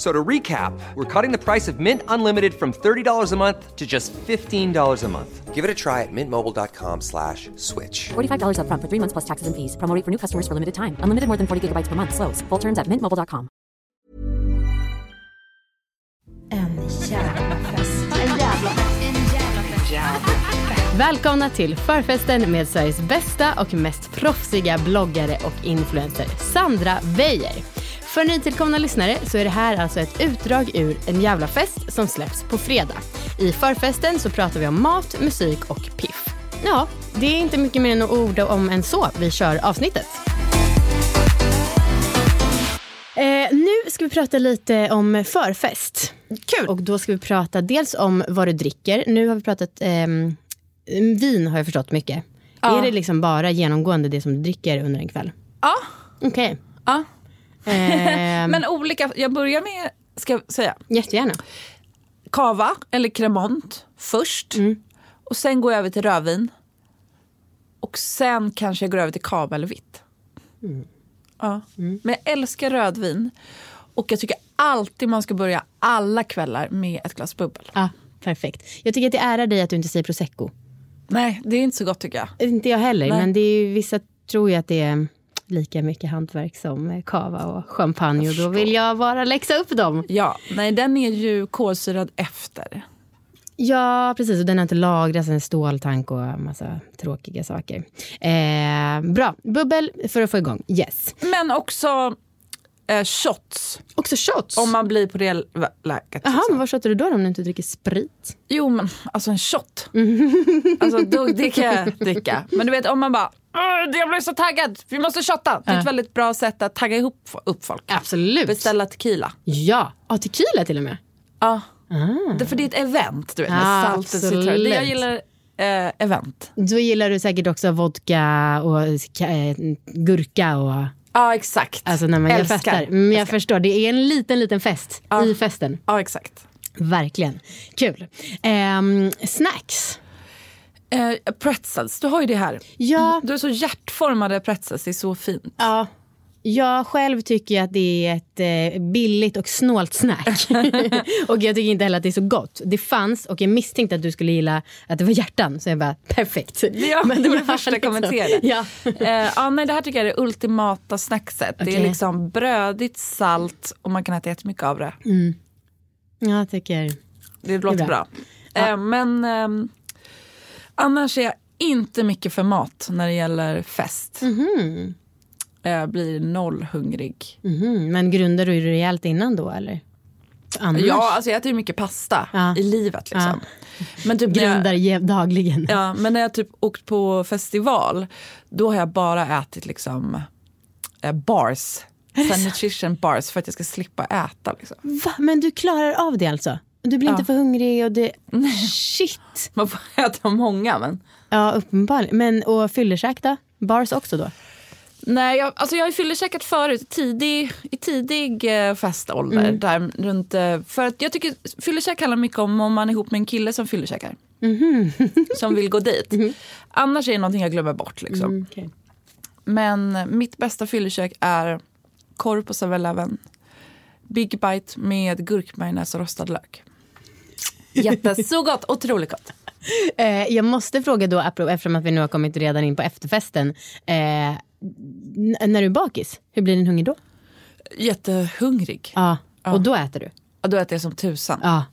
So to recap, we're cutting the price of Mint Unlimited from $30 a month to just $15 a month. Give it a try at mintmobile.com slash switch. $45 upfront for three months plus taxes and fees. Promo rate for new customers for limited time. Unlimited more than 40 gigabytes per month. Slows. Full terms at mintmobile.com. En jävla fest. Välkomna till förfesten med Sveriges bästa och mest proffsiga bloggare och influencer, Sandra Beijer. För nytillkomna lyssnare så är det här alltså ett utdrag ur En jävla fest som släpps på fredag. I förfesten så pratar vi om mat, musik och piff. Ja, det är inte mycket mer än att orda om än så. Vi kör avsnittet. Eh, nu ska vi prata lite om förfest. Kul! Och då ska vi prata dels om vad du dricker. Nu har vi pratat ehm, vin har jag förstått mycket. Ja. Är det liksom bara genomgående det som du dricker under en kväll? Ja. Okej. ja. Ehm, Men olika, jag börjar med, ska jag säga, Jättegärna. cava eller cremant först. Och sen går jag över till rödvin. Och sen kanske jag går över till cava eller vitt. Ja. Men jag älskar rödvin. Och jag tycker alltid man ska börja alla kvällar med ett glas bubbel. Ja, perfekt. Jag tycker att det ärar dig att du inte säger prosecco. Nej, det är inte så gott tycker jag. Inte jag heller, Nej. men det är ju, vissa tror ju att det är lika mycket hantverk som cava och champagne. Och då vill jag bara läxa upp dem. Ja, nej den är ju kolsyrad efter. Ja, precis. Och den har inte lagrats en ståltank och massa tråkiga saker. Eh, bra. Bubbel för att få igång. Yes. Men också eh, shots. Också shots. Om man blir på det lä- läget. Jaha, liksom. men vad shottar du då om du inte dricker sprit? Jo men alltså en shot. alltså då, det kan jag dricka. Men du vet om man bara "Åh, jag blev så taggad, vi måste shotta. Det är ett väldigt bra sätt att tagga ihop upp folk. Absolut. Beställa tequila. Ja, ja tequila till och med. Ja. Det, för det är ett event du vet. Med Ah, saltet citron. jag gillar eh, event. Då gillar du säkert också vodka och eh, gurka och... Ja exakt. Alltså när man gör Älskar. festar. Mm, jag Älskar. förstår, det är en liten, liten fest i festen. Ja exakt. Verkligen. Kul. Ehm, snacks. Eh, pretzels, du har ju det här. Ja, Du har så hjärtformade pretzels, det är så fint. ja. Jag själv tycker att det är ett eh, billigt och snålt snack. och jag tycker inte heller att det är så gott. Det fanns och jag misstänkte att du skulle gilla att det var hjärtan. Så jag bara, perfekt. Ja, men det var det första jag kommenterade. Ja. Eh, ja, nej, det här tycker jag är det ultimata snackset. Det är liksom brödigt, salt och man kan äta jättemycket av det. Jag tycker... Det låter bra. bra. Eh, men ehm, annars är jag inte mycket för mat när det gäller fest. Jag blir noll hungrig. Mhm, Men grundar du rejält innan då eller? Annars? Ja, alltså jag äter ju mycket pasta Ja. i livet. Liksom. Men typ jag- Grundar jäv- dagligen. Ja, men när jag typ åkt på festival, då har jag bara ätit liksom eh, bars. Nutrition bars för att jag ska slippa äta. Liksom. Va? Men du klarar av det alltså? Du blir inte för hungrig och det... Shit! Man får äta många men. Ja, uppenbarligen. Men och fyllekäk då? Bars också då? Nej, jag, alltså jag har ju fyllekäkat förut, tidig, i tidig eh, festålder. Där, runt, eh, för att jag tycker fyllekäk handlar mycket om om man är ihop med en kille som fyllekäkar. som vill gå dit. Annars är det någonting jag glömmer bort. Liksom. Men mitt bästa fyllekäk är korv på 7-Eleven. Big bite med gurkmajonnäs och rostad lök. Jätte, så gott, otroligt gott. Eh, jag måste fråga då, eftersom att vi nu har kommit redan in på efterfesten. Eh, när du är bakis, hur blir din hunger då? Jättehungrig. Ja. Och då äter du? Ja, då äter jag som tusan. Ja.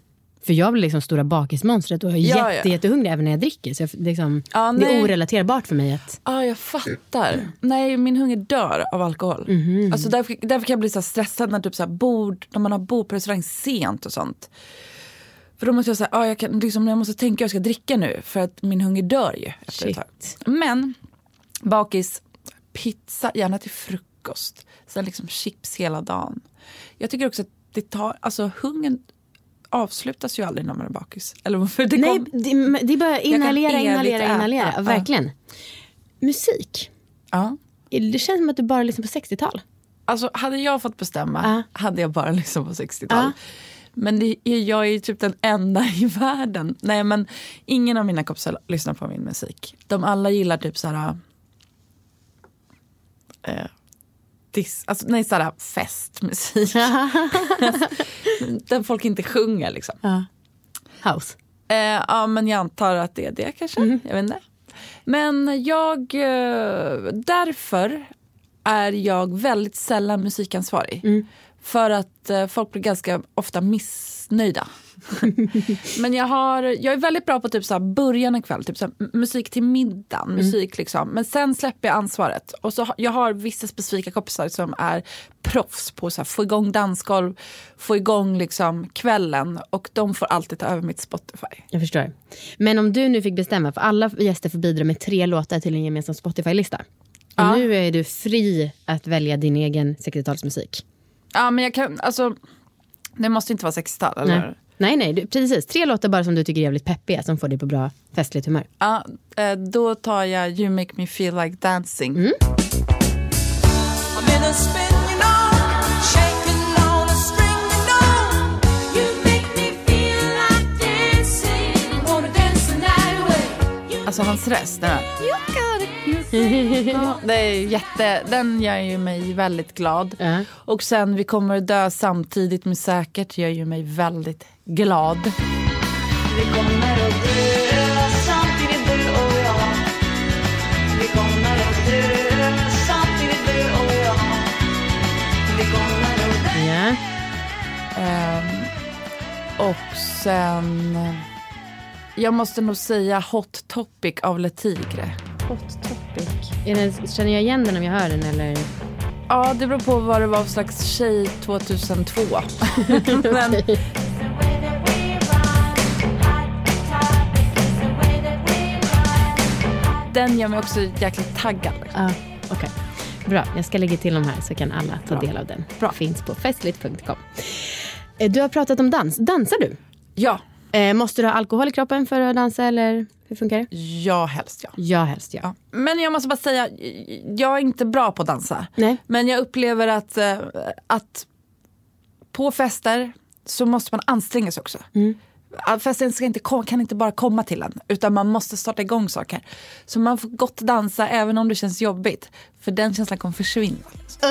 För jag blir liksom stora bakismonstret och är Ja, jätte, ja. jättehungrig även när jag dricker. Så jag, liksom, Ja, det är orelaterbart för mig att... Ja, jag fattar. Nej, min hunger dör av alkohol. Alltså därför, därför kan jag bli så stressad när, typ så bord, när man har bord på restaurang sent och sånt. För då måste jag säga, ja, jag, kan, liksom, jag måste tänka jag ska dricka nu för att min hunger dör ju efter. Shit. Men bakis, pizza, gärna till frukost. Sen liksom chips hela dagen. Jag tycker också att det tar, alltså hungern avslutas ju aldrig när man är bakis. Eller för det Nej, kom, det, det är bara inhalera, inhalera, inhalera. Ja, Ja. verkligen. Musik. ja. Det känns som att du bara lyssnar på 60-tal. Alltså hade jag fått bestämma Ja. hade jag bara lyssnat på 60-tal. Ja. Men det jag är ju typ den enda i världen. Nej men ingen av mina kompisar lyssnar på min musik. De alla gillar typ såhär... Eh, dis, alltså, nej såhär festmusik. Där folk inte sjunger liksom. Ja. House. Eh, ja, men jag antar att det är det kanske. Jag vet inte. Men jag... Eh, därför är jag väldigt sällan musikansvarig. För att eh, folk blir ganska ofta missnöjda. men jag, har, jag är väldigt bra på typ så här början av kväll, typ så musik till middagen. Musik liksom. Men sen släpper jag ansvaret. Och så, jag har vissa specifika kompisar som är proffs på att få igång dansgolv, få igång liksom kvällen. Och de får alltid ta över mitt Spotify. Jag förstår. Men om du nu fick bestämma, för alla gäster får bidra med tre låtar till en gemensam Spotify-lista. Och Ja. nu är du fri att välja din egen 60-talsmusik. Ja, men jag kan, alltså, det måste inte vara 60-tal, eller? Nej, nej, du, precis. Tre låtar bara som du tycker är jävligt peppiga, som får dig på bra festligt humör. Ja, eh, då tar jag You make me feel like dancing. Away. Alltså hans röst, den här. Ja, det är jätte, den gör ju mig väldigt glad. Ja. Och sen Vi kommer att dö samtidigt med säkert gör ju mig väldigt glad. Vi kommer att dö samtidigt du och jag. Vi kommer att dö samtidigt du och jag. Vi kommer att dö. Ja. Ehm, och sen... Jag måste nog säga Hot Topic av Le Tigre. Hot topic. Är den, känner jag igen den om jag hör den eller? Ja, det beror på vad det var för slags tjej 2002. Men, den gör mig också jäkligt taggad. Ja, okej. Bra, jag ska lägga till de här så kan alla ta Bra. del av den. Bra. Finns på festligt.com. Eh, Du har pratat om dans. Dansar du? Ja, Eh, måste du ha alkohol i kroppen för att dansa eller hur funkar det? ja helst ja. Ja, helst ja. ja. Men jag måste bara säga, jag är inte bra på att dansa. Nej. Men jag upplever att, eh, att på fester så måste man anstränga sig också. Festen ska inte, kan inte bara komma till en, utan man måste starta igång saker. Så man får gott dansa även om det känns jobbigt. För den känslan kommer försvinna.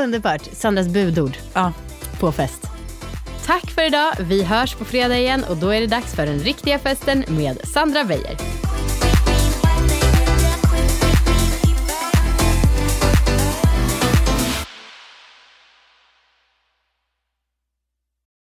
Underbart. Sandras budord Ja. på fest. Tack för idag. Vi hörs på fredag igen och då är det dags för den riktiga festen med Sandra Weijer.